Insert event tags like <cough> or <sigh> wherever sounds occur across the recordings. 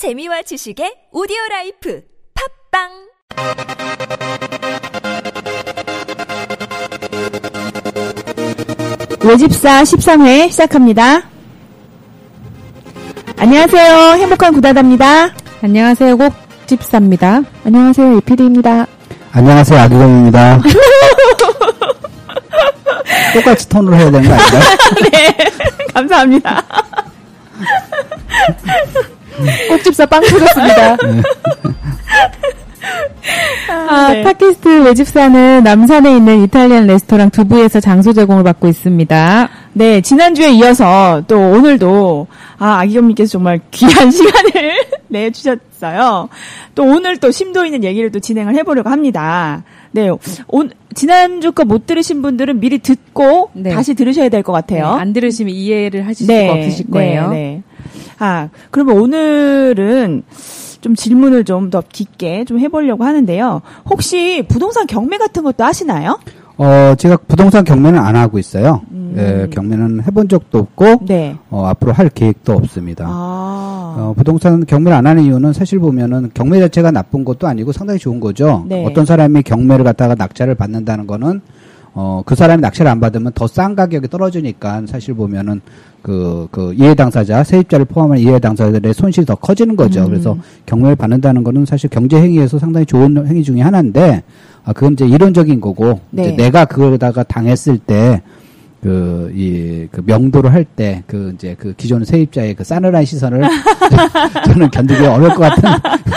재미와 지식의 오디오 life 팟빵 외집사 13회 시작합니다. 안녕하세요. 행복한 구다다입니다. 안녕하세요. 꼭집사입니다. 안녕하세요. 이피디입니다. 안녕하세요, 아기곰입니다. <laughs> 똑같이 톤으로 해야 되는 거 아닌가요? <laughs> 네. 감사합니다. <laughs> 꼭집사 빵 터졌습니다. <laughs> 아, 아, 팟캐스트 외집사는 남산에 있는 이탈리안 레스토랑 두부에서 장소 제공을 받고 있습니다. 네, 지난주에 이어서 또 오늘도 아, 아기경님께서 정말 귀한 <laughs> 시간을 <laughs> 내주셨어요. 또 오늘 또 심도 있는 얘기를 또 진행을 해보려고 합니다. 네, 오, 지난주 거 못 들으신 분들은 미리 듣고 네. 다시 들으셔야 될 것 같아요. 네, 안 들으시면 이해를 하실 수가 없으실 거예요. 네, 네. 아, 그러면 오늘은 좀 질문을 좀 더 깊게 좀 해보려고 하는데요. 혹시 부동산 경매 같은 것도 하시나요? 어, 제가 부동산 경매는 안 하고 있어요. 예, 경매는 해본 적도 없고, 음. 네. 어, 앞으로 할 계획도 없습니다. 아, 어, 부동산 경매를 안 하는 이유는 사실 보면은 경매 자체가 나쁜 것도 아니고 상당히 좋은 거죠. 네. 어떤 사람이 경매를 갖다가 낙찰을 받는다는 거는 어, 그 사람이 낙찰을 안 받으면 더 싼 가격이 떨어지니까 사실 보면은 그, 그 이해 당사자, 세입자를 포함한 이해 당사자들의 손실이 더 커지는 거죠. 그래서 경매를 받는다는 거는 사실 경제 행위에서 상당히 좋은 행위 중에 하나인데 아, 그건 이제 이론적인 거고 네. 이제 내가 그거다가 당했을 때 그, 이, 그 명도를 할 때, 그, 이제, 그 기존 세입자의 그 싸늘한 시선을 <laughs> 저는 견디기 어려울 것 같은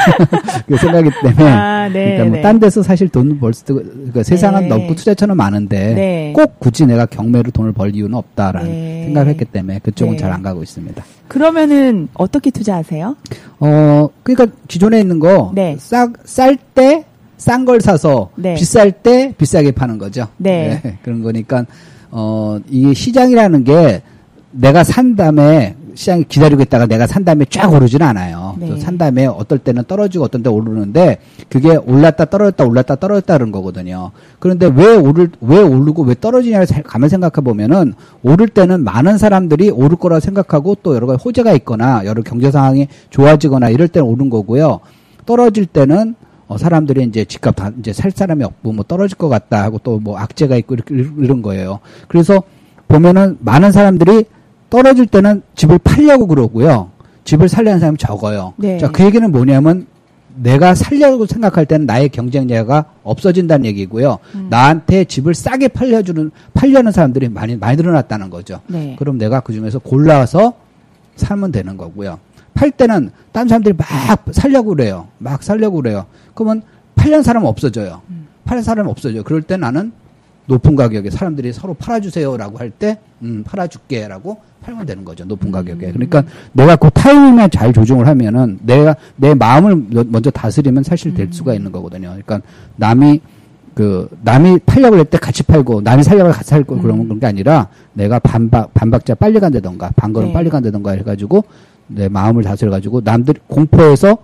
<laughs> 그 생각이 때문에. 아, 네, 그러니까 뭐, 네. 딴 데서 사실 돈 벌 수도, 그 세상은 네. 넓고 투자처는 많은데, 네. 꼭 굳이 내가 경매로 돈을 벌 이유는 없다라는 네. 생각을 했기 때문에 그쪽은 네. 잘안 가고 있습니다. 그러면은 어떻게 투자하세요? 어, 그러니까 기존에 있는 거, 네. 싹, 쌀 때, 싼 걸 사서, 네. 비쌀 때, 비싸게 파는 거죠. 네. 그런 거니까, 어, 이 시장이라는 게 내가 산 다음에, 시장이 기다리고 있다가 내가 산 다음에 쫙 오르지는 않아요. 네. 그산 다음에 어떨 때는 떨어지고 어떤 때 오르는데, 그게 올랐다 떨어졌다 올랐다 떨어졌다 그런 거거든요. 그런데 왜 오를, 왜 오르고 왜 떨어지냐를 잘 가만 생각해 보면은, 오를 때는 많은 사람들이 오를 거라 생각하고 또 여러 가지 호재가 있거나, 여러 경제 상황이 좋아지거나 이럴 때는 오른 거고요. 떨어질 때는 어, 사람들이 이제 집값 다 이제 살 사람이 없고 뭐 떨어질 것 같다 하고 또 뭐 악재가 있고 이렇게 이런 거예요. 그래서 보면은 많은 사람들이 떨어질 때는 집을 팔려고 그러고요. 집을 살려는 사람이 적어요. 네. 자, 그 얘기는 뭐냐면 내가 살려고 생각할 때는 나의 경쟁자가 없어진다는 얘기고요. 음. 나한테 집을 싸게 팔려주는 팔려는 사람들이 많이 많이 늘어났다는 거죠. 네. 그럼 내가 그 중에서 골라서 사면 되는 거고요. 팔 때는 딴 사람들이 막 살려고 그래요. 막 살려고 그래요. 그러면 팔려는 사람 없어져요. 팔는 사람 없어져요. 그럴 때 나는 높은 가격에 사람들이 서로 팔아주세요라고 할 때, 음, 팔아줄게라고 팔면 되는 거죠. 높은 가격에. 그러니까 내가 그 타이밍에 잘 조정을 하면은 내가 내 마음을 먼저 다스리면 사실 될 수가 있는 거거든요. 그러니까 남이 그 남이 팔려고 할 때 같이 팔고 남이 살려고 같이 살고 그런 그런 게 아니라 내가 반박 반박자 빨리 간다던가 반걸음 네. 빨리 간다던가 해가지고 내 마음을 다스려가지고 남들 공포에서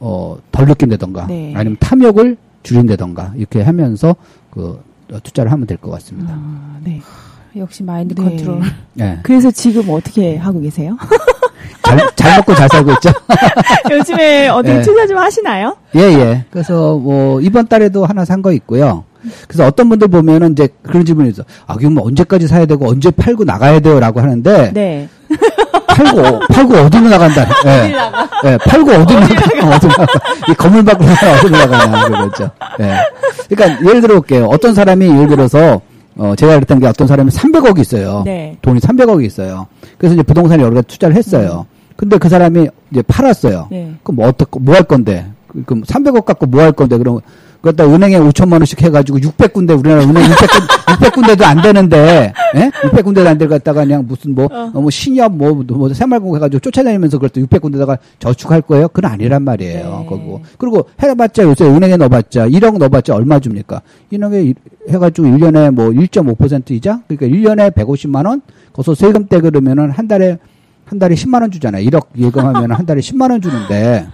어 덜 느낀다던가 네. 아니면 탐욕을 줄인다던가 이렇게 하면서 그 어, 투자를 하면 될 것 같습니다. 아, 네. 역시 마인드 네. 컨트롤. 예, 그래서 지금 어떻게 하고 계세요? <laughs> 잘, 잘 먹고 잘 살고 있죠. <laughs> 요즘에 어떻게 네. 투자 좀 하시나요? 예, 예. 그래서 뭐 이번 달에도 하나 산 거 있고요. 그래서 어떤 분들 보면은 이제 그런 질문이 있어. 아, 그럼 뭐 언제까지 사야 되고 언제 팔고 나가야 돼요라고 하는데 네. <laughs> 팔고 팔고 어디로 나간다. <laughs> 예. 예, 팔고 어디로 나가? 어디로 나가? 이 건물 밖으로 나가 어디로 나가냐 그거죠. 예. 그러니까 예를 들어 볼게요. 어떤 사람이 예를 들어서 어 제가 그랬던 게 어떤 사람이 300억이 있어요. 네. 돈이 300억이 있어요. 그래서 이제 부동산에 여러 가지 투자를 했어요. 근데 그 사람이 이제 팔았어요. 네. 그럼 뭐 어떻게 뭐 할 건데? 그럼 300억 갖고 뭐 할 건데? 그럼 그것다 은행에 5천만 원씩 해가지고 600군데 우리나라 은행 600군 600군데도 <laughs> 안 되는데, 예? 600군데도 안 될 갖다가 그냥 무슨 뭐, 어. 어, 뭐 신협 뭐, 뭐 새마을공 해가지고 쫓아다니면서 또 600군데다가 저축할 거예요? 그건 아니란 말이에요. 네. 그거. 그리고 해봤자 요새 은행에 넣어봤자 1억 넣어봤자 얼마 줍니까? 1억에 일- 해가지고 1년에 뭐 1.5% 이자? 그러니까 1년에 150만 원? 거기서 세금 떼 그러면은 한 달에 한 달에 10만 원 주잖아요. 1억 예금하면 한 달에 10만 원 주는데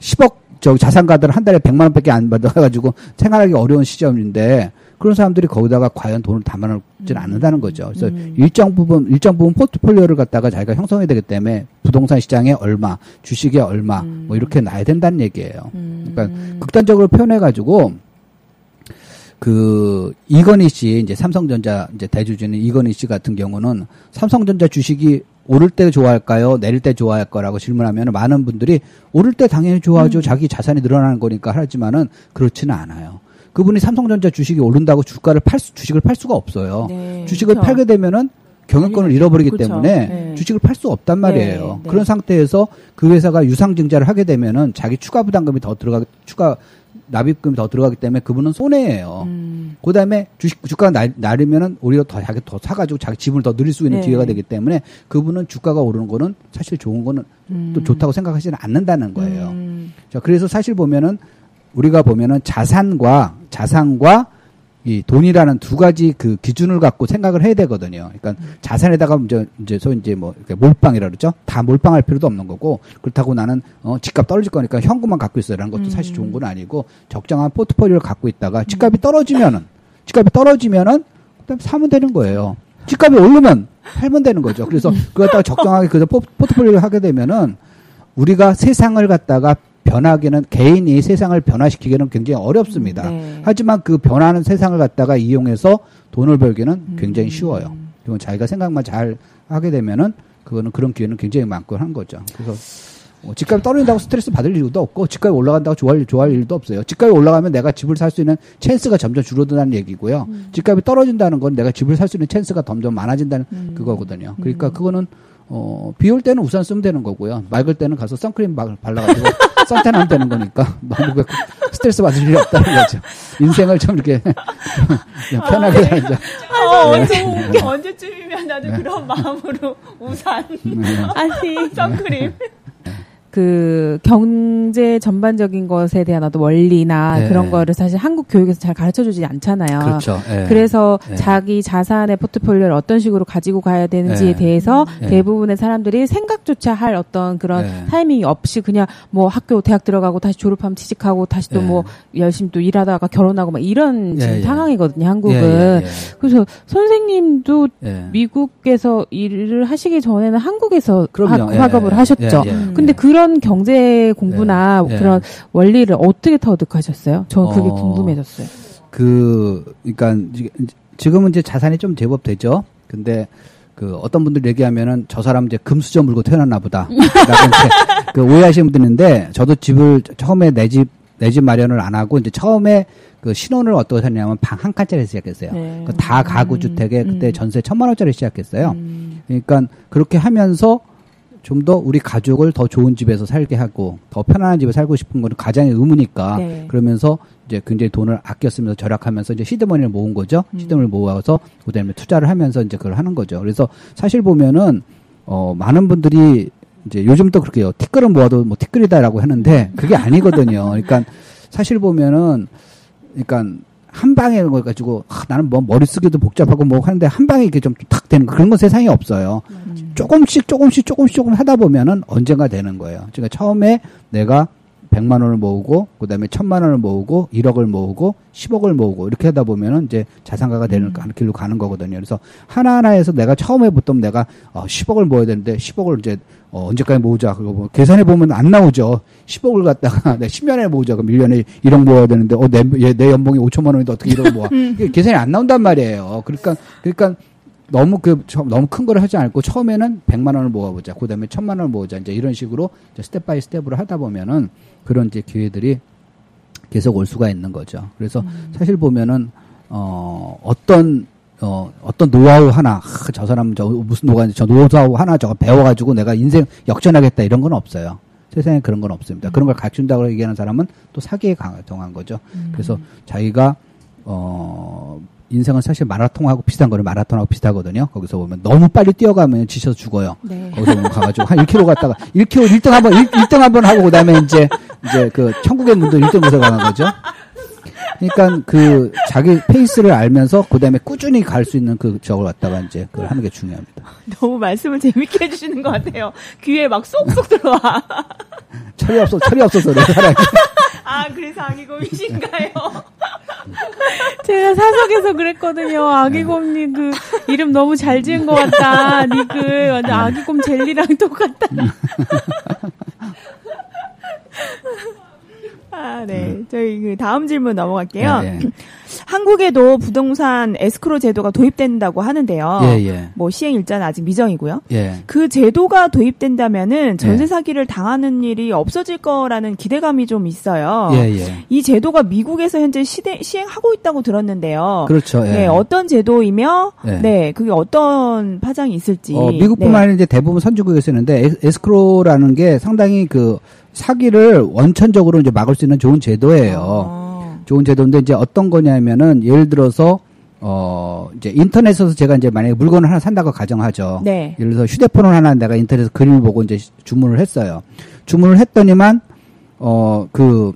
10억 저 자산가들 한 달에 100만 원밖에 안 받아가지고 생활하기 어려운 시점인데 그런 사람들이 거기다가 과연 돈을 담아놓지는 않는다는 거죠. 그래서 음. 일정 부분 일정 부분 포트폴리오를 갖다가 자기가 형성해야 되기 때문에 부동산 시장에 얼마, 주식에 얼마 뭐 이렇게 놔야 된다는 얘기예요. 음. 그러니까 극단적으로 표현해 가지고 그 이건희 씨 이제 삼성전자 이제 대주주는 이건희 씨 같은 경우는 삼성전자 주식이 오를 때 좋아할까요? 내릴 때 좋아할 거라고 질문하면 많은 분들이 오를 때 당연히 좋아하죠. 자기 자산이 늘어나는 거니까 하지만은 그렇지는 않아요. 그분이 삼성전자 주식이 오른다고 주가를 팔 수, 주식을 팔 수가 없어요. 네, 주식을 그렇죠. 팔게 되면은 경영권을 잃어버리기 그렇죠. 때문에 네. 주식을 팔 수 없단 말이에요. 네, 네. 그런 상태에서 그 회사가 유상증자를 하게 되면은 자기 추가 부담금이 더 들어가 추가 납입금이 더 들어가기 때문에 그분은 손해예요. 음. 그다음에 주식 주가가 날, 나르면은 오히려 더 자기 더 사가지고 자기 지분을 더 늘릴 수 있는 네. 기회가 되기 때문에 그분은 주가가 오르는 거는 사실 좋은 거는 또 좋다고 생각하지는 않는다는 거예요. 음. 자, 그래서 사실 보면은 우리가 보면은 자산과 자산과 이 돈이라는 두 가지 그 기준을 갖고 생각을 해야 되거든요. 그러니까 자산에다가 이제 이제 소 이제 뭐 이렇게 몰빵이라 그러죠. 다 몰빵할 필요도 없는 거고 그렇다고 나는 어 집값 떨어질 거니까 현금만 갖고 있어라는 것도 사실 좋은 건 아니고 적정한 포트폴리오를 갖고 있다가 집값이 떨어지면은 집값이 떨어지면은 그다음 사면 되는 거예요. 집값이 오르면 팔면 되는 거죠. 그래서 그걸 갖다가 적정하게 그래서 포- 포트폴리오를 하게 되면은 우리가 세상을 갖다가 변하기는 개인이 세상을 변화시키기는 굉장히 어렵습니다. 네. 하지만 그 변하는 세상을 갖다가 이용해서 돈을 벌기는 굉장히 쉬워요. 그리고 자기가 생각만 잘 하게 되면은 그거는 그런 기회는 굉장히 많고 한 거죠. 그래서 어, 집값이 떨어진다고 스트레스 받을 이유도 없고 집값이 올라간다고 좋아할 좋아할 일도 없어요. 집값이 올라가면 내가 집을 살 수 있는 찬스가 점점 줄어든다는 얘기고요. 집값이 떨어진다는 건 내가 집을 살 수 있는 찬스가 점점 많아진다는 그거거든요. 그러니까 그거는 어, 비 올 때는 우산 쓰면 되는 거고요. 맑을 때는 가서 선크림 바- 발라가지고 <laughs> 선탠하면 되는 거니까 너무 그 스트레스 받을 일이 없다는 거죠. 인생을 좀 이렇게 그냥 편하게 살자. 아, 언제, 언제쯤이면 나도 그런 마음으로 우산, 네. <laughs> 아니, 선크림. 그 경제 전반적인 것에 대한 어떤 원리나 네. 그런 거를 사실 한국 교육에서 잘 가르쳐 주지 않잖아요. 그렇죠. 예. 그래서 네. 자기 자산의 포트폴리오를 어떤 식으로 가지고 가야 되는지에 네. 대해서 네. 대부분의 사람들이 생각조차 할 어떤 그런 네. 타이밍이 없이 그냥 뭐 학교 대학 들어가고 다시 졸업하면 취직하고 다시 또 네. 뭐 열심히 또 일하다가 결혼하고 막 이런 지금 예, 예. 상황이거든요. 한국은. 예, 예, 그래서 선생님도 예. 예. 미국에서 일을 하시기 전에는 한국에서. 학- 예, 학업을 예. 하셨죠. 예, 예. 근데 그런 경제 공부나 예, 예. 그런 원리를 어떻게 터득하셨어요? 전 그게 어. 궁금해졌어요. 그, 그러니까 지- 지금은 이제 자산이 좀 제법 되죠. 근데 그 어떤 분들 얘기하면은 저 사람 이제 금수저 물고 태어났나 보다. <laughs> 그 오해하시는 분들 있는데 저도 집을 처음에 내 집, 내 집 마련을 안 하고 이제 처음에 그 신혼을 어떻게 했냐면 방 한 칸짜리 시작했어요. 네. 그 다 가구 주택에 그때 음. 전세 천만 원짜리 시작했어요. 음. 그러니까 그렇게 하면서 좀 더 우리 가족을 더 좋은 집에서 살게 하고 더 편안한 집에 살고 싶은 거는 가장의 의무니까 네. 그러면서 이제 굉장히 돈을 아껴 쓰면서 절약하면서 이제 시드머니를 모은 거죠. 시드머니를 모아서 그다음에 투자를 하면서 이제 그걸 하는 거죠. 그래서 사실 보면은 어 많은 분들이 이제 요즘 또 그렇게요. 티끌은 모아도 뭐 티끌이다라고 하는데 그게 아니거든요. 그러니까 사실 보면은 그러니까 한 방에 걸 가지고 아, 나는 뭐 머리 쓰기도 복잡하고 뭐 하는데 한 방에 이렇게 좀 탁 되는 거, 그런 건 세상에 없어요. 조금씩 조금씩 조금씩 조금 하다 보면은 언젠가 되는 거예요. 그러니까 처음에 내가 100만 원을 모으고 그다음에 1000만 원을 모으고 1억을 모으고 10억을 모으고 이렇게 하다 보면은 이제 자산가가 되는 가는 길로 가는 거거든요. 그래서 하나하나에서 내가 처음에 보통 내가 어, 10억을 모아야 되는데 10억을 이제 어, 언제까지 모으자. 그거 뭐 계산해 보면 안 나오죠. 10억을 갖다가 <laughs> 내 10년에 모으자. 그럼 1년에 1억 모아야 되는데 어, 내, 얘, 내 연봉이 5천만 원인데 어떻게 1억 모아. <laughs> 이게 계산이 안 나온단 말이에요. 그러니까 그러니까 너무 그 처- 너무 큰 거를 하지 않고 처음에는 100만 원을 모아보자. 그다음에 1000만 원을 모으자. 이제 이런 식으로 이제 step by step으로 하다 보면은 그런 이제 기회들이 계속 올 수가 있는 거죠. 그래서 사실 보면은 어 어떤 어 어떤 노하우 하나 하, 저 사람 저 무슨 노하우 저 노하우 하나 저거 배워가지고 내가 인생 역전하겠다 이런 건 없어요. 세상에 그런 건 없습니다. 그런 걸 갖춘다고 얘기하는 사람은 또 사기에 강- 당한 거죠. 그래서 자기가 어 인생은 사실 마라톤하고 비슷한 거는 마라톤하고 비슷하거든요. 거기서 보면 너무 빨리 뛰어가면 지쳐서 죽어요. 네. 거기서 보면 가가지고 한 1km 갔다가 1km 1등 한번 1, 등 한번 하고 그다음에 이제 이제 그 천국의 문도 1등에서 가는 거죠. 그러니까 그 자기 페이스를 알면서 그다음에 꾸준히 갈 수 있는 그 저걸 갖다가 이제 그걸 하는 게 중요합니다. 너무 말씀을 재밌게 해주시는 것 같아요. 귀에 막 쏙쏙 들어와. 철이 없어 철이 없어서 그래 사람이. 아, 그래서 아기곰이신가요? 제가 사석에서 그랬거든요. 아기곰님 그 이름 너무 잘 지은 것 같다. 니그 완전 아기곰 젤리랑 똑같다. <laughs> 아, 네. 저희 그 다음 질문 넘어갈게요. 예, 예. <clears throat> 한국에도 부동산 에스크로 제도가 도입된다고 하는데요. 예, 예. 뭐 시행 일자는 아직 미정이고요. 예. 그 제도가 도입된다면은 전세 예. 사기를 당하는 일이 없어질 거라는 기대감이 좀 있어요. 예, 예. 이 제도가 미국에서 현재 시대, 시행하고 있다고 들었는데요. 그렇죠. 예. 네, 어떤 제도이며, 예. 네, 그게 어떤 파장이 있을지. 어, 미국뿐만 네. 아니라 이제 대부분 선진국에 쓰는데 es- escrow라는 게 상당히 그 사기를 원천적으로 이제 막을 수 있는 좋은 제도예요. 어. 좋은 제도인데 이제 어떤 거냐면은 예를 들어서 어 이제 인터넷에서 제가 이제 만약에 물건을 하나 산다고 가정하죠. 네. 예를 들어서 휴대폰을 하나 내가 인터넷에서 그림을 보고 이제 주문을 했어요. 주문을 했더니만 어그그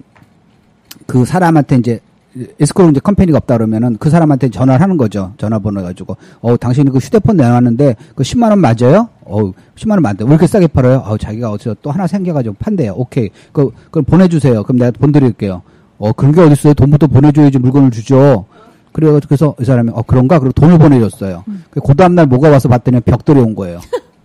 사람한테 이제 escrow로 이제 company가 없다 그러면은 그 사람한테 전화를 하는 거죠. 전화번호 가지고 어 당신이 그 휴대폰 내놨는데 그 10만 원 맞아요? 어 10만 원 맞대. 왜 이렇게 싸게 팔아요? 어 자기가 어디서 또 하나 생겨가지고 판대요. 오케이. 그 그걸 보내주세요. 그럼 내가 돈 드릴게요. 어 그런 게 어딨어요? 돈부터 보내줘야지 물건을 주죠. 그래가지고 그래서 이 사람이 어 그런가? 그리고 돈을 보내줬어요. 그 다음 날 뭐가 와서 봤더니 벽돌이 온 거예요.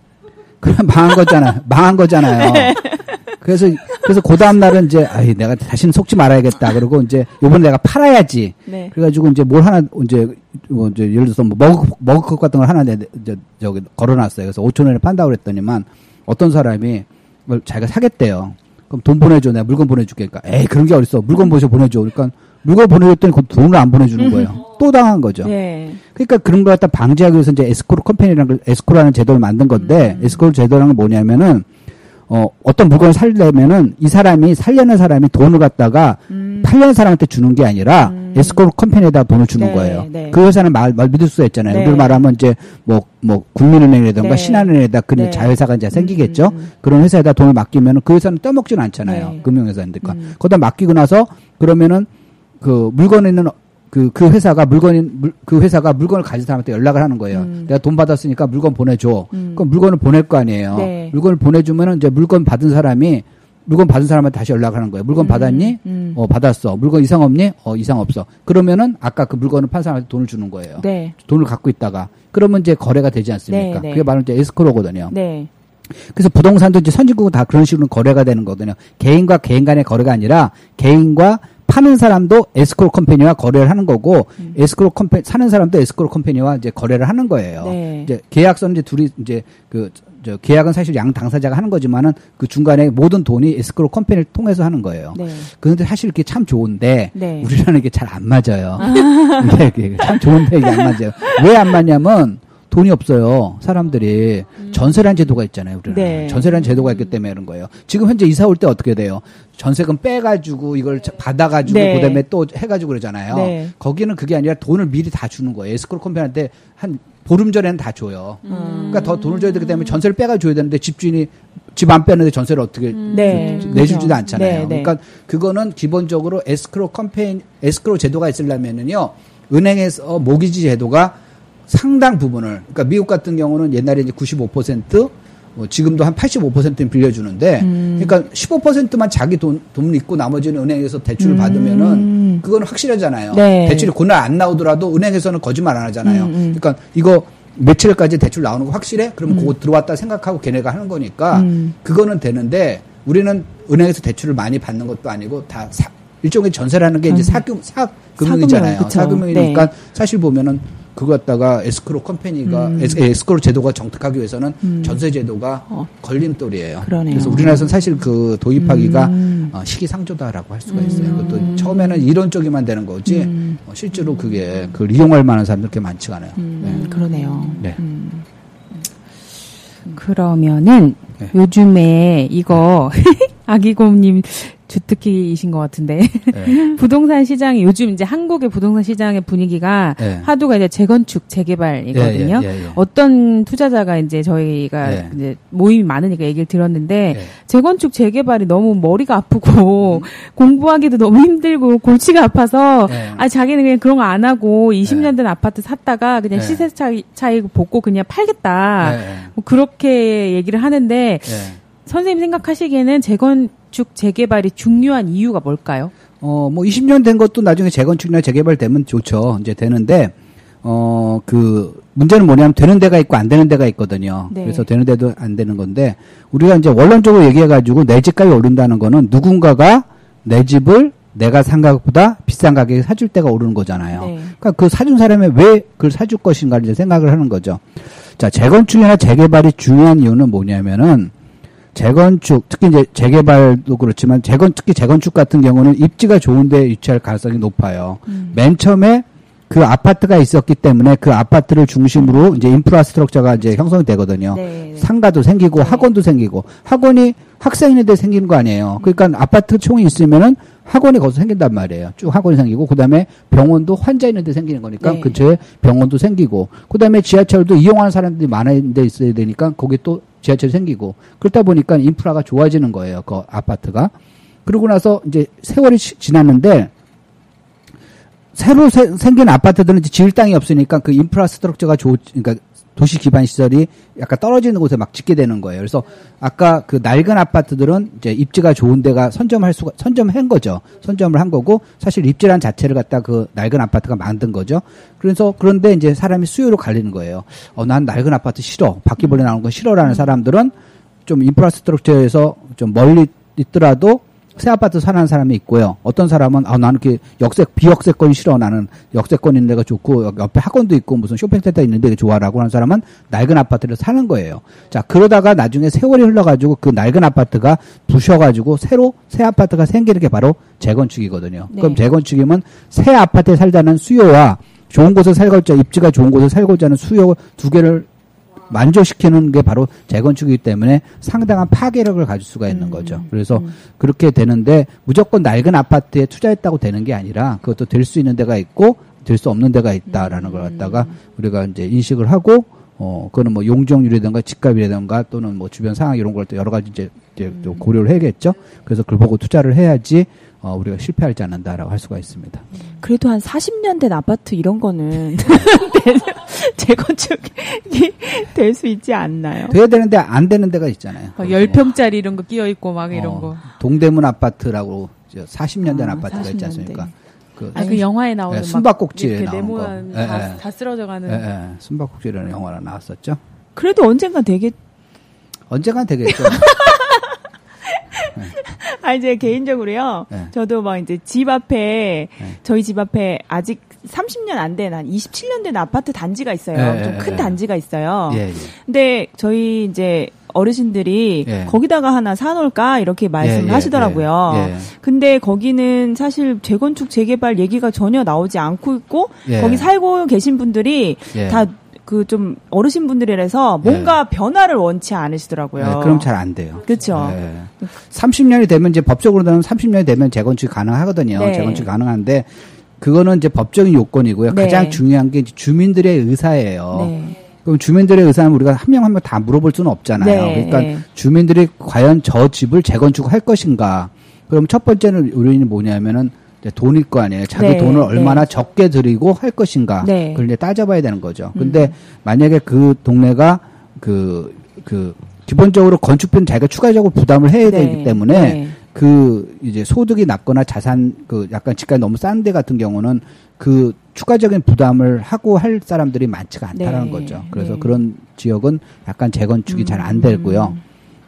<laughs> 그럼 망한 거잖아요. 망한 거잖아요. <laughs> 그래서 그래서 그 다음 날은 이제 아이 내가 다시는 속지 말아야겠다. 그러고 이제 요번에 내가 팔아야지. 네. 그래가지고 이제 뭘 하나 이제 뭐 이제 예를 들어서 뭐 머그 머그컵 같은 걸 하나 내 이제 저기 걸어놨어요. 그래서 5천 원에 판다고 그랬더니만 어떤 사람이 뭘 자기가 사겠대요. 그럼 돈 보내줘. 내가 물건 보내줄게. 그러니까 에이 그런 게 어딨어. 물건 보셔 보내줘. 그러니까 물건 보내줬더니 그 돈을 안 보내주는 거예요. 또 당한 거죠. 네. 그러니까 그런 걸 갖다 방지하기 위해서 이제 에스코로 컴퍼니라는 걸 에스코라는 제도를 만든 건데 에스코로 제도라는 건 뭐냐면은 어 어떤 물건을 살려면은 이 사람이 살려는 사람이 돈을 갖다가 팔려는 사람한테 주는 게 아니라 에스코로 컴퍼니에다 돈을 주는 네, 거예요. 네. 그 회사는 말, 말 믿을 수가 있잖아요. 네. 우리로 말하면 이제 뭐 뭐 국민은행이라든가 네. 신한은행에다 그 네. 자회사가 이제 생기겠죠. 음, 음. 그런 회사에다 돈을 맡기면은 그 회사는 떠먹지는 않잖아요. 네. 금융회사인데. 그러니까 음. 거기다 맡기고 나서 그러면은 그 물건에 있는 그, 그 회사가 물건인, 물- 그 회사가 물건을 가진 사람한테 연락을 하는 거예요. 음. 내가 돈 받았으니까 물건 보내줘. 음. 그럼 물건을 보낼 거 아니에요. 네. 물건을 보내주면은 이제 물건 받은 사람이 물건 받은 사람한테 다시 연락을 하는 거예요. 물건 음, 받았니? 음. 어, 받았어. 물건 이상 없니? 어, 이상 없어. 그러면은 아까 그 물건을 판 사람한테 돈을 주는 거예요. 네. 돈을 갖고 있다가. 그러면 이제 거래가 되지 않습니까? 네, 네. 그게 바로 이제 에스크로거든요. 네. 그래서 부동산도 이제 선진국은 다 그런 식으로 거래가 되는 거거든요. 개인과 개인 간의 거래가 아니라 개인과 파는 사람도 에스크로 컴퍼니와 거래를 하는 거고 에스크로 컴퍼니 사는 사람도 에스크로 컴퍼니와 이제 거래를 하는 거예요. 네. 이제 계약서는 이제 둘이 이제 그저 계약은 사실 양 당사자가 하는 거지만은 그 중간에 모든 돈이 에스크로 컴퍼니를 통해서 하는 거예요. 네. 그런데 사실 이게 참 좋은데 네. 우리라는 게 잘 안 맞아요. 이게, <laughs> 이게 참 좋은데 이게 안 맞아요. 왜 안 맞냐면 돈이 없어요. 사람들이 전세란 제도가 있잖아요. 우리는 음. 네. 전세란 제도가 있기 때문에 그런 거예요. 지금 현재 이사 올 때 어떻게 돼요? 전세금 빼가지고 이걸 자- 받아가지고 네. 그다음에 또 해가지고 그러잖아요. 네. 거기는 그게 아니라 돈을 미리 다 주는 거예요. escrow company한테 한 보름 전에는 다 줘요. 음. 그러니까 더 돈을 줘야 되기 때문에 전세를 빼가 줘야 되는데 집주인이 집 안 빼는데 전세를 어떻게 네. 내주지도. 않잖아요. 네, 네. 그러니까 그거는 기본적으로 escrow company escrow 제도가 있으려면은요 은행에서 모기지 제도가 상당 부분을 그러니까 미국 같은 경우는 옛날에 이제 95%뭐 지금도 한 85%는 빌려주는데 음. 그러니까 15%만 자기 돈, 돈 있고 나머지는 은행에서 대출을 받으면은 그건 확실하잖아요. 음. 네. 대출이 그날 안 나오더라도 은행에서는 거짓말 안 하잖아요. 음, 음. 그러니까 이거 며칠까지 대출 나오는 거 확실해? 그러면 그거 들어왔다 생각하고 걔네가 하는 거니까 음. 그거는 되는데 우리는 은행에서 대출을 많이 받는 것도 아니고 다 사- 일종의 전세라는 게 이제 사금 사 금융이잖아요. 사금융, 그쵸. 사금융이니까 네. 사실 보면은 그거 갖다가 escrow company가 음. es, escrow 제도가 정착하기 위해서는 전세 제도가 어. 걸림돌이에요. 그러네요. 래서 우리나라에서는 사실 그 도입하기가 음. 어, 시기상조다라고 할 수가 있어요. 그것도 처음에는 이론적으로만 되는 거지 음. 어, 실제로 그게 그걸 이용할 만한 사람들 그렇게 많지가 않아요. 음, 그러네요. 네. 음. 그러면은 네. 요즘에 이거 <laughs> 아기곰님 주특기이신 것 같은데 네. <laughs> 부동산 시장이 요즘 이제 한국의 부동산 시장의 분위기가 네. 하도가 이제 재건축 재개발이거든요. 예, 예, 예, 예. 어떤 투자자가 이제 저희가 예. 이제 모임이 많으니까 얘기를 들었는데 예. 재건축 재개발이 너무 머리가 아프고 <laughs> 공부하기도 너무 힘들고 골치가 아파서 예. 아 자기는 그냥 그런 거 안 하고 20년 된 아파트 샀다가 그냥 예. 시세 차이 차이 보고 그냥 팔겠다. 뭐 그렇게 얘기를 하는데 예. 선생님 생각하시기에는 재건축 재개발이 중요한 이유가 뭘까요? 어, 뭐 20년 된 것도 나중에 재건축이나 재개발 되면 좋죠. 이제 되는데, 어, 그, 문제는 뭐냐면 되는 데가 있고 안 되는 데가 있거든요. 네. 그래서 되는 데도 안 되는 건데, 우리가 이제 원론적으로 얘기해 가지고 내 집값이 오른다는 거는 누군가가 내 집을 내가 산 가격보다 비싼 가격에 사줄 때가 오르는 거잖아요. 네. 그러니까 그 사준 사람이 왜 그걸 사줄 것인가를 이제 생각을 하는 거죠. 자, 재건축이나 재개발이 중요한 이유는 뭐냐면은 재건축, 특히 이제 재개발도 그렇지만 재건 특히 재건축 같은 경우는 입지가 좋은데 위치할 가능성이 높아요. 음. 맨 처음에 그 아파트가 있었기 때문에 그 아파트를 중심으로 이제 인프라 스트럭처가 이제 형성이 되거든요. 네. 상가도 생기고 네. 학원도 생기고 학원이 학생 있는데 생기는 거 아니에요. 그러니까 아파트 총이 있으면은 학원이 거기서 생긴단 말이에요. 쭉 학원이 생기고 그다음에 병원도 환자 있는 데 생기는 거니까 네. 근처에 병원도 생기고 그다음에 지하철도 이용하는 사람들이 많은 데 있어야 되니까 거기 또 지하철이 생기고 그렇다 보니까 인프라가 좋아지는 거예요. 그 아파트가. 그러고 나서 이제 세월이 지- 지났는데 새로 세- 생긴 아파트들은 지을 땅이 없으니까 그 인프라스트럭처가 좋, 그러니까 도시 기반 시설이 약간 떨어지는 곳에 막 짓게 되는 거예요. 그래서 아까 그 낡은 아파트들은 이제 입지가 좋은 데가 선점할 수가 선점한 거죠. 선점을 한 거고 사실 입지란 자체를 갖다 그 낡은 아파트가 만든 거죠. 그래서 그런데 이제 사람이 수요로 갈리는 거예요. 어, 난 낡은 아파트 싫어. 바퀴벌레 나오는 거 싫어라는 사람들은 좀 인프라스트럭처에서 좀 멀리 있더라도 새 아파트 사는 사람이 있고요. 어떤 사람은 아 나는 이렇게 역세 비역세권이 싫어. 나는 역세권 있는 데가 좋고 옆- 옆에 학원도 있고 무슨 쇼핑센터 있는 데가 좋아라고 하는 사람은 낡은 아파트를 사는 거예요. 자 그러다가 나중에 세월이 흘러가지고 그 낡은 아파트가 부셔가지고 새로 새 아파트가 생기는 게 바로 재건축이거든요. 네. 그럼 재건축이면 새 아파트에 살자는 수요와 좋은 곳에 살고자 입지가 좋은 곳에 살고자 하는 수요 두 개를 만족시키는 게 바로 재건축이기 때문에 상당한 파괴력을 가질 수가 있는 거죠. 그래서 그렇게 되는데 무조건 낡은 아파트에 투자했다고 되는 게 아니라 그것도 될 수 있는 데가 있고 될 수 없는 데가 있다라는 걸 갖다가 우리가 이제 인식을 하고 어 그거는 뭐 용적률이든가 집값이라든가 또는 뭐 주변 상황 이런 걸 또 여러 가지 이제, 이제 또 고려를 해야겠죠. 그래서 그걸 보고 투자를 해야지 어 우리가 실패하지 않는다라고 할 수가 있습니다. 그래도 한 40년 된 아파트 이런 거는 <laughs> 재건축이 될 수 있지 않나요? 돼야 되는데 안 되는 데가 있잖아요. 막 10평짜리 이런 거 끼어 있고 막 이런 어, 거. 동대문 아파트라고 저 40년 된 아, 아파트가 있지 40년 않습니까? 된. 그 아, 그 영화에 나오는 예, 숨바꼭질에 나온 네모난 거. 예, 다, 예. 다 쓰러져 가는 예, 예. 숨바꼭질이라는 영화가 나왔었죠. 그래도 언젠가 되겠. 언젠간 되겠죠. <laughs> <laughs> 아 이제 개인적으로요. 네. 저도 막 이제 집 앞에 네. 저희 집 앞에 아직 30년 안 된 한 27년 된 아파트 단지가 있어요. 네, 좀 네, 큰 네. 단지가 있어요. 예, 예. 근데 저희 이제 어르신들이 예. 거기다가 하나 사놓을까 이렇게 말씀을 예, 예, 하시더라고요. 예, 예. 근데 거기는 사실 재건축 재개발 얘기가 전혀 나오지 않고 있고 예. 거기 살고 계신 분들이 예. 다 그 좀 어르신 분들이라서 뭔가 변화를 원치 않으시더라고요. 예, 그럼 잘 안 돼요. 그렇죠. 예. 30년이 되면 이제 법적으로는 30년이 되면 재건축이 가능하거든요. 네. 재건축이 가능한데 그거는 이제 법적인 요건이고요. 네. 가장 중요한 게 주민들의 의사예요. 네. 그럼 주민들의 의사는 우리가 한 명 한 명 다 물어볼 수는 없잖아요. 네, 그러니까 네. 주민들이 과연 저 집을 재건축할 것인가. 그럼 첫 번째는 우리는 뭐냐면은 돈일 거 아니에요. 자기 네, 돈을 네. 얼마나 적게 들이고 할 것인가. 네. 음. 그걸 이제 따져봐야 되는 거죠. 근데 만약에 그 동네가 그, 그, 기본적으로 건축비는 자기가 추가적으로 부담을 해야 네, 되기 때문에 네. 그 이제 소득이 낮거나 자산 그 약간 집값이 너무 싼 데 같은 경우는 그 추가적인 부담을 하고 할 사람들이 많지가 않다라는 네, 거죠. 그래서 네. 그런 지역은 약간 재건축이 잘안 음. 되고요.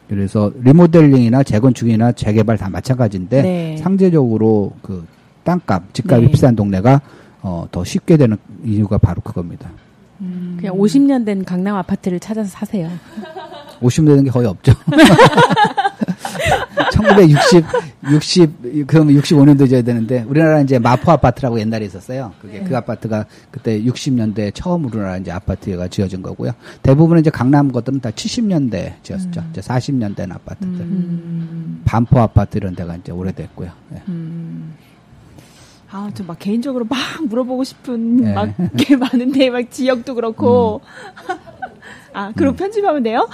그래서 리모델링이나 재건축이나 재개발 다 마찬가지인데 네. 상대적으로 그 땅값, 집값이 네. 비싼 동네가 어, 더 쉽게 되는 이유가 바로 그겁니다. 그냥 50년 된 강남 아파트를 찾아서 사세요. <laughs> 50 되는 게 거의 없죠. 1960, 60, 그러면 65년도 져야 되는데, 우리나라 이제 마포 아파트라고 옛날에 있었어요. 그게 그 아파트가 그때 60년대 처음 우리나라 이제 아파트가 지어진 거고요. 대부분 이제 강남 것들은 다 70년대 지었죠. 이제 40년 된 아파트들. 반포 아파트 이런 데가 이제 오래됐고요. 예. 아, 저 막 개인적으로 막 <laughs> 물어보고 싶은 네. 막게 <laughs> 많은데 막 지역도 그렇고. <laughs> 아, 그럼 편집하면 돼요?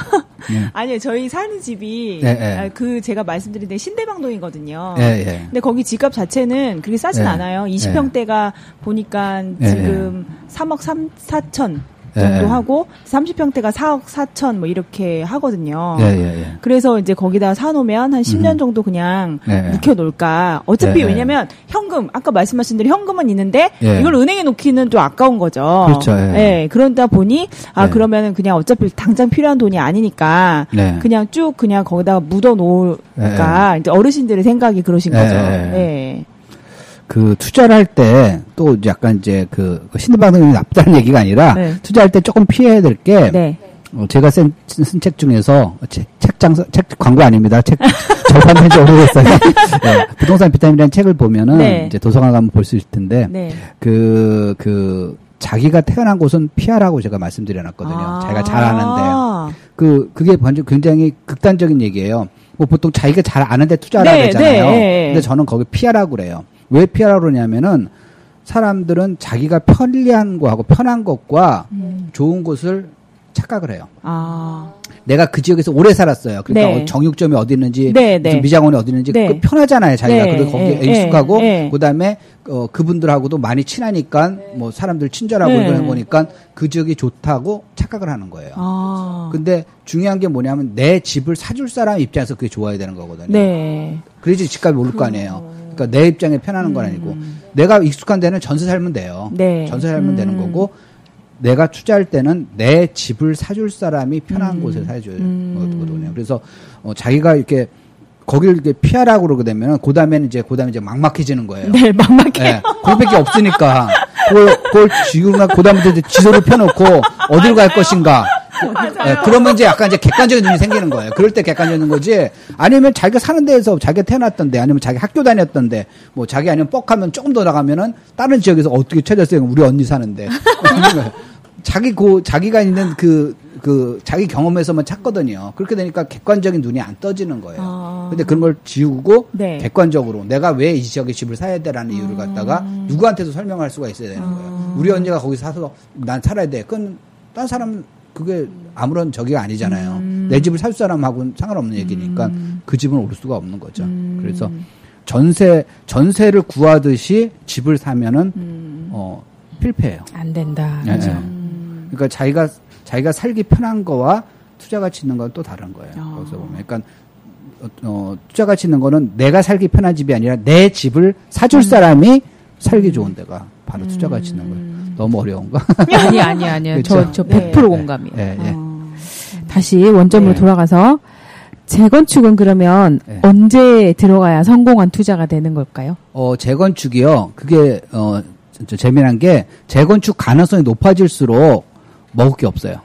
네. 아니요, 저희 사는 집이 네, 네. 아, 그 제가 말씀드린 데 신대방동이거든요. 예, 예. 근데 거기 집값 자체는 그렇게 싸진 네. 않아요. 20평대가 보니까 네. 지금 3억 3, 4천 정도 예. 하고 30평대가 4억 4천 뭐 이렇게 하거든요. 예, 예, 예. 그래서 이제 거기다 사놓으면 한 10년 음. 정도 그냥 예. 묵혀놓을까. 어차피 예, 예. 왜냐면 현금, 아까 말씀하신 대로 현금은 있는데 예. 이걸 은행에 놓기는 좀 아까운 거죠. 그렇죠, 예. 그러다 보니 아, 예. 그러면은 그냥 어차피 당장 필요한 돈이 아니니까 네. 그냥 쭉 그냥 거기다가 묻어 놓을까. 이제 어르신들의 생각이 그러신 예, 거죠. 예. 예. 그 투자를 할 때 또 약간 이제 그 신대방송이 나쁘다는 얘기가 아니라 네. 투자할 때 조금 피해야 될게 네. 어, 제가 쓴 책 중에서 책, 책장 책 광고 아닙니다. 책 <laughs> 절판된 지 오래됐어요. <laughs> 네, 부동산 비타민이라는 책을 보면은 네. 이제 도서관 가면 볼 수 있을 텐데 네. 그, 그, 자기가 태어난 곳은 피하라고 제가 말씀드려놨거든요. 아. 자기가 잘 아는데. 그, 그게 굉장히 극단적인 얘기예요. 뭐 보통 자기가 잘 아는데 투자를 네, 하잖아요. 네. 근데 저는 거기 피하라고 그래요. 왜 피하라고 그러냐면은 사람들은 자기가 편리한 거하고 편한 것과 음. 좋은 곳을 착각을 해요. 아. 내가 그 지역에서 오래 살았어요. 그러니까 네. 어, 정육점이 어디 있는지, 네, 네. 미장원이 어디 있는지 네. 그 편하잖아요. 자기가 네, 그리고 거기에 네, 익숙하고 네. 그다음에 어, 그분들하고도 많이 친하니까 뭐 사람들 친절하고 네. 이러는 거니까 그 지역이 좋다고 착각을 하는 거예요. 아. 근데 중요한 게 뭐냐면 내 집을 사줄 사람 입장에서 그게 좋아야 되는 거거든요. 네. 그래야지 집값이 오를 거 아니에요. 그러니까 내 입장에 편하는 건 아니고 내가 익숙한 데는 전세 살면 돼요. 음. 네. 전세 살면 음. 되는 거고 내가 투자할 때는 내 집을 사줄 사람이 편한 음. 곳에 사줘야 거거든요. 그래서 어, 자기가 이렇게 거기를 이렇게 피하라고 그러게 되면 그 다음에는 이제 그 다음에 이제 막막해지는 거예요. 네, 막막해. 예, 그것밖에 없으니까 그걸, 그걸 지금과 그다음부터 이제 지도를 펴놓고 어디로 갈 것인가. 예, 그러면 이제 약간 이제 객관적인 눈이 생기는 거예요. 그럴 때 객관적인 거지. 아니면 자기가 사는 데에서 자기가 태어났던데 아니면 자기 학교 다녔던데 뭐 자기 아니면 뻑하면 조금 더 나가면은 다른 지역에서 어떻게 찾았어요? 우리 언니 사는데. <laughs> 자기 고 자기가 있는 그, 그, 자기 경험에서만 찾거든요. 그렇게 되니까 객관적인 눈이 안 떠지는 거예요. 아. 근데 그런 걸 지우고 네. 객관적으로 내가 왜 이 지역에 집을 사야 돼라는 이유를 갖다가 누구한테도 설명할 수가 있어야 되는 거예요. 우리 언니가 거기 사서 난 살아야 돼. 그건 딴 사람 그게 아무런 저기가 아니잖아요. 내 집을 살 사람하고는 상관없는 얘기니까 그 집은 오를 수가 없는 거죠. 그래서 전세 전세를 구하듯이 집을 사면은 어 필패예요. 안 된다. 예, 예. 그러니까 자기가 자기가 살기 편한 거와 투자 가치 있는 건 또 다른 거예요. 아. 거기서 보면, 그러니까 어, 어, 투자 가치 있는 거는 내가 살기 편한 집이 아니라 내 집을 사줄 사람이 살기 좋은 데가 바로 투자 가치 있는 거예요. 너무 어려운가? <laughs> 아니 아니 아니요. 그렇죠. 저저 네. 100% 공감이요. 예, 예. 어. 다시 원점으로 네. 돌아가서 재건축은 그러면 네. 언제 들어가야 성공한 투자가 되는 걸까요? 어, 재건축이요. 그게 어, 저, 재미난 게 재건축 가능성이 높아질수록 먹을 게 없어요.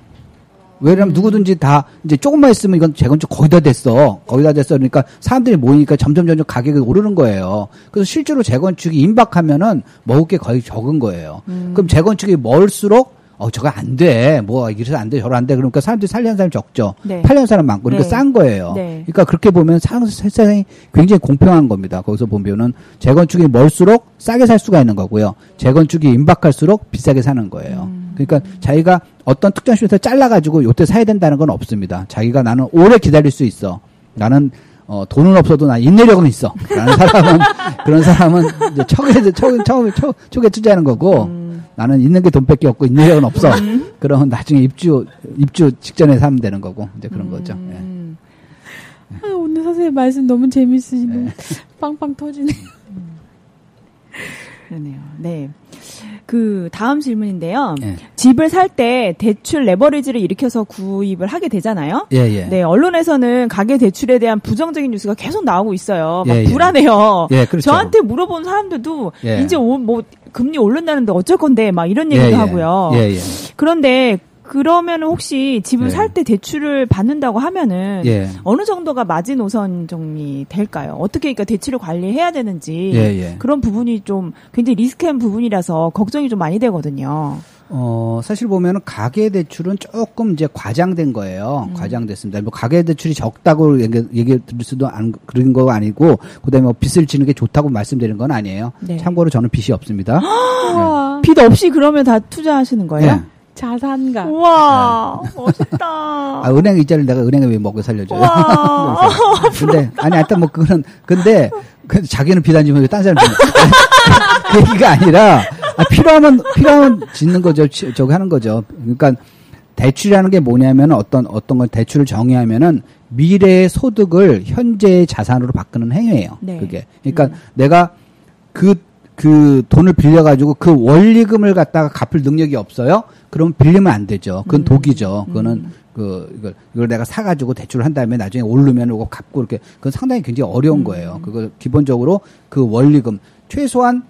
왜냐면 누구든지 다 이제 조금만 있으면 이건 재건축 거의 다 됐어. 거의 다 됐어. 그러니까 사람들이 모이니까 점점 점점 가격이 오르는 거예요. 그래서 실제로 재건축이 임박하면은 먹을 게 거의 적은 거예요. 그럼 재건축이 멀수록 어, 저거 안 돼. 뭐, 이래서 안 돼, 저러 안 돼. 그러니까 사람들이 살려는 사람이 적죠. 네. 팔려는 사람 많고. 그러니까 네. 싼 거예요. 네. 그러니까 그렇게 보면 상- 세상이 굉장히 공평한 겁니다. 거기서 보면은 재건축이 멀수록 싸게 살 수가 있는 거고요. 재건축이 임박할수록 비싸게 사는 거예요. 그러니까 자기가 어떤 특정 시에서 잘라가지고 요때 사야 된다는 건 없습니다. 자기가 나는 오래 기다릴 수 있어. 나는 어, 돈은 없어도 나 인내력은 있어. 라는 사람은, <laughs> 그런 사람은 이제 척에, 척, 처음에, 척, 척에 투자하는 거고, 나는 있는 게 돈밖에 없고 인내력은 없어. 그러면 나중에 입주, 입주 직전에 사면 되는 거고, 이제 그런 거죠. 예. 음. 아, 오늘 선생님 말씀 너무 재밌으시네. 빵빵 터지네. <laughs> 그러네요. 네. 그 다음 질문인데요. 예. 집을 살 때 대출 레버리지를 일으켜서 구입을 하게 되잖아요. 예, 예. 네, 언론에서는 가계 대출에 대한 부정적인 뉴스가 계속 나오고 있어요. 막 예, 예. 불안해요. 예, 그렇죠. 저한테 물어본 사람들도 예. 이제 오- 뭐 금리 오른다는데 어쩔 건데 막 이런 얘기도 예, 예. 하고요. 예, 예. 그런데 그러면은 혹시 집을 예. 살때 대출을 받는다고 하면은 예. 어느 정도가 마지노선 정리 될까요? 어떻게 그러니까 대출을 관리해야 되는지. 그런 부분이 좀 굉장히 리스크한 부분이라서 걱정이 좀 많이 되거든요. 어, 사실 보면은 가계 대출은 조금 이제 과장된 거예요. 음. 과장됐습니다. 뭐 가계 대출이 적다고 얘기, 얘기 드릴 수도 안, 그런 거 아니고, 그 다음에 뭐 빚을 지는 게 좋다고 말씀드리는 건 아니에요. 네. 참고로 저는 빚이 없습니다. 우와, <gasps> 빚 없이 그러면 다 투자하시는 거예요? 예. 자산가. 우와 멋있다. <laughs> 아, 은행 이자를 내가 은행에 왜 먹여 살려줘요? 와. <laughs> 근데, 아니, 하여튼 뭐, 그거는, 근데, 그 자기는 비단 지면 딴 사람 <laughs> 그 얘기가 아니라, 아, 필요하면 필요하면 짓는 거죠. 치- 저기 하는 거죠. 그러니까 대출이라는 게 뭐냐면 어떤 어떤 걸 대출을 정의하면은 미래의 소득을 현재의 자산으로 바꾸는 행위예요. 네. 그게. 그러니까 내가 그, 그 돈을 빌려가지고 그 원리금을 갖다가 갚을 능력이 없어요? 그럼 빌리면 안 되죠. 그건 독이죠. 그거는 그, 이걸, 이걸 내가 사가지고 대출을 한 다음에 나중에 오르면 이거 갚고 이렇게 그건 상당히 굉장히 어려운 거예요. 그거 기본적으로 그 원리금 최소한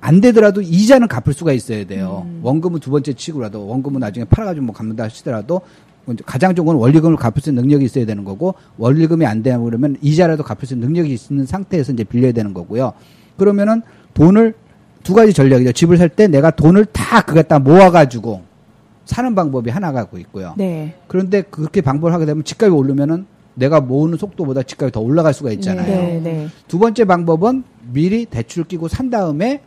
안 되더라도 이자는 갚을 수가 있어야 돼요. 원금은 두 번째 치고라도 원금은 나중에 팔아가지고 뭐 갚는다 하시더라도 가장 좋은 건 원리금을 갚을 수 있는 능력이 있어야 되는 거고 원리금이 안 되면 그러면 이자라도 갚을 수 있는 능력이 있는 상태에서 이제 빌려야 되는 거고요. 그러면은 돈을 두 가지 전략이죠. 집을 살 때 내가 돈을 다 그거 다 모아가지고 사는 방법이 하나가 있고요. 네. 그런데 그렇게 방법을 하게 되면 집값이 오르면은 내가 모으는 속도보다 집값이 더 올라갈 수가 있잖아요. 네. 네. 두 번째 방법은 미리 대출 끼고 산 다음에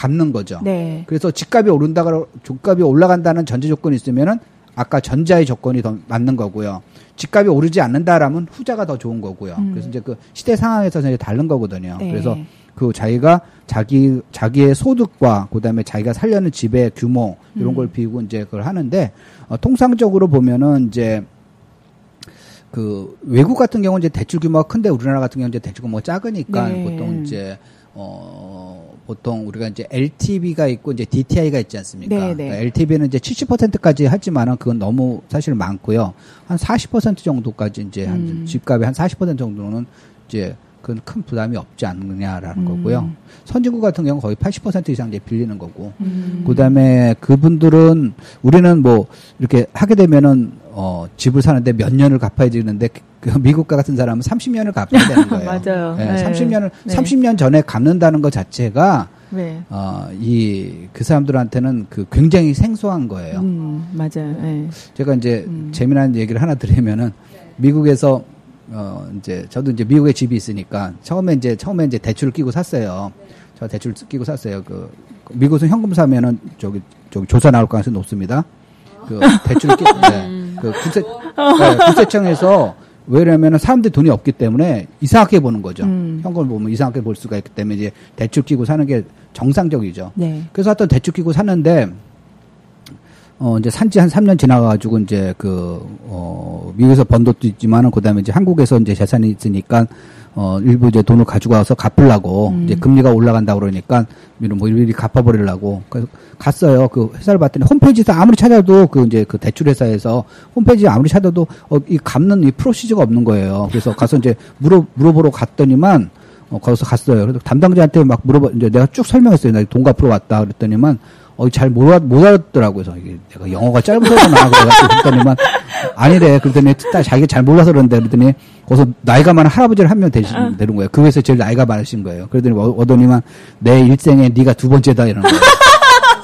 갚는 거죠. 네. 그래서 집값이 오른다가 집값이 올라간다는 전제 조건이 있으면은 아까 전자의 조건이 더 맞는 거고요. 집값이 오르지 않는다라면 후자가 더 좋은 거고요. 그래서 이제 그 시대 상황에서 이제 다른 거거든요. 네. 그래서 그 자기가 자기 자기의 소득과 그다음에 자기가 살려는 집의 규모 이런 걸 비우고 이제 그걸 하는데 어, 통상적으로 보면은 이제 그 외국 같은 경우는 이제 대출 규모가 큰데 우리나라 같은 경우는 이제 대출 규모가 작으니까 네. 보통 이제 어 보통 우리가 이제 LTV가 있고 이제 DTI가 있지 않습니까? 네, 네. 그러니까 LTV는 이제 70%까지 하지만은 그건 너무 사실 많고요. 한 40% 정도까지 이제 한 음. 집값의 한 40% 정도는 이제 그건 큰 부담이 없지 않느냐라는 음. 거고요. 선진국 같은 경우 는 거의 80% 이상 이제 빌리는 거고. 음. 그 다음에 그분들은 우리는 뭐 이렇게 하게 되면은 어 집을 사는데 몇 년을 갚아야 되는데 그 미국 같은 사람은 30년을 갚아야 되는 <laughs> 거예요. 맞아요. 네, 네. 30년을 네. 30년 전에 갚는다는 것 자체가 네. 어 이 그 사람들한테는 그 굉장히 생소한 거예요. 음, 맞아요. 네. 제가 이제 음. 재미난 얘기를 하나 드리면은 미국에서 어 이제 저도 이제 미국에 집이 있으니까 처음에 이제 처음에 이제 대출을 끼고 샀어요. 저 대출 끼고 샀어요. 그 미국에서 현금 사면은 저기 저기 조사 나올 가능성이 높습니다. 그 대출을 끼 네. 그 국세 네, 국세청에서 왜냐면은 사람들이 돈이 없기 때문에 이상하게 보는 거죠. 음. 현금을 보면 이상하게 볼 수가 있기 때문에 이제 대출 끼고 사는 게 정상적이죠. 네. 그래서 하여튼 대출 끼고 샀는데, 어, 이제 산지 한 3년 지나가가지고 이제 그, 어, 미국에서 번 돈도 있지만은 그 다음에 이제 한국에서 이제 재산이 있으니까, 어, 일부 이제 돈을 가지고 와서 갚으려고, 이제 금리가 올라간다 그러니까, 미리 뭐 일일이 갚아버리려고. 그래서 갔어요. 그 회사를 봤더니 홈페이지에서 아무리 찾아도 그 이제 그 대출회사에서 홈페이지 아무리 찾아도 어, 이 갚는 이 프로시저가 없는 거예요. 그래서 가서 이제 물어, 물어보러 갔더니만, 어, 거기서 갔어요. 그래서 담당자한테 막 물어봐, 이제 내가 쭉 설명했어요. 나 돈 갚으러 왔다. 그랬더니만, 어, 잘 못, 알았더라고요. 그래서 이게 내가 영어가 짧아서. 그래가지고 그랬더니만, 아니래. 그랬더니 딱 자기가 잘 몰라서 그런데 그랬더니, 거기서 나이가 많은 할아버지를 한명 대신 되는 거예요. 그 회사에 제일 나이가 많으신 거예요. 그랬더니 어- 오더니만, 내 일생에 네가 두 번째다. 이러는 거예요.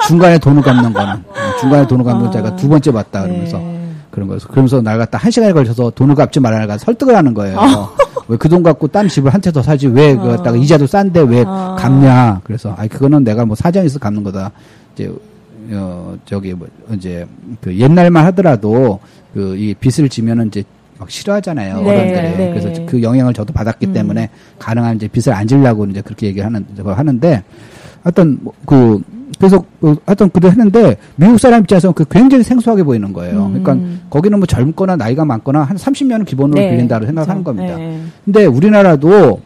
중간에 돈을 갚는 거는. 어, 중간에 돈을 갚는 건 자기가 두 번째 봤다. 그러면서. 네. 그런 거예요. 그러면서 날 갖다 한 시간에 걸쳐서 돈을 갚지 말아라 설득을 하는 거예요. 어. 왜 그 돈 갖고 딴 집을 한 채 더 사지 왜 그거 갖다가 이자도 싼데 왜 어. 갚냐. 그래서 아이 그거는 내가 뭐 사정이 있어 갚는 거다. 이제 어 저기 뭐 이제 그 옛날만 하더라도 그 이 빚을 지면은 이제 막 싫어하잖아요. 네, 어른들이. 네. 그래서 그 영향을 저도 받았기 때문에 가능한 이제 빚을 안 지려고 이제 그렇게 얘기하는 걸 하는데 하여튼 뭐그 그래서 그 하여튼 그래 했는데 미국 사람 입장에서는 그 굉장히 생소하게 보이는 거예요. 음. 그러니까 거기는 뭐 젊거나 나이가 많거나 한 30년은 기본으로 네. 빌린다고 생각하는 그렇죠. 겁니다. 네. 근데 우리나라도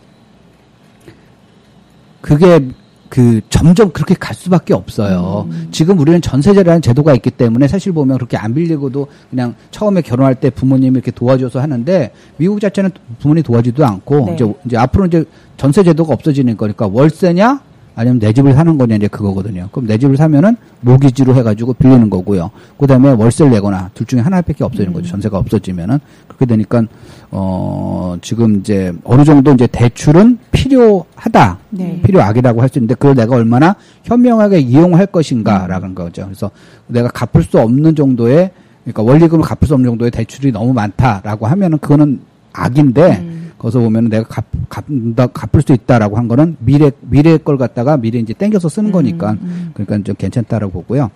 그게 그 점점 그렇게 갈 수밖에 없어요. 음. 지금 우리는 전세제라는 제도가 있기 때문에 사실 보면 그렇게 안 빌리고도 그냥 처음에 결혼할 때 부모님이 이렇게 도와줘서 하는데 미국 자체는 부모님이 도와주지도 않고 네. 이제 이제 앞으로 이제 전세 제도가 없어지는 거니까 월세냐 아니면 내 집을 사는 거냐 이제 그거거든요. 그럼 내 집을 사면은 모기지로 해가지고 빌리는 거고요. 그다음에 월세를 내거나 둘 중에 하나밖에 없어지는 음. 거죠. 전세가 없어지면은 그렇게 되니까 어 지금 이제 어느 정도 이제 대출은 필요하다, 네. 필요악이라고 할 수 있는데 그걸 내가 얼마나 현명하게 이용할 것인가라는 거죠. 그래서 내가 갚을 수 없는 정도의 그러니까 원리금을 갚을 수 없는 정도의 대출이 너무 많다라고 하면은 그거는 악인데 음. 거기서 보면 내가 갚, 갚다, 갚을 수 있다라고 한 거는 미래, 미래 걸 갖다가 미래 이제 땡겨서 쓰는 거니까. 그러니까 좀 괜찮다라고 보고요.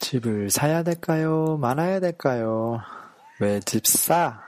집을 사야 될까요? 말아야 될까요? 왜집 싸?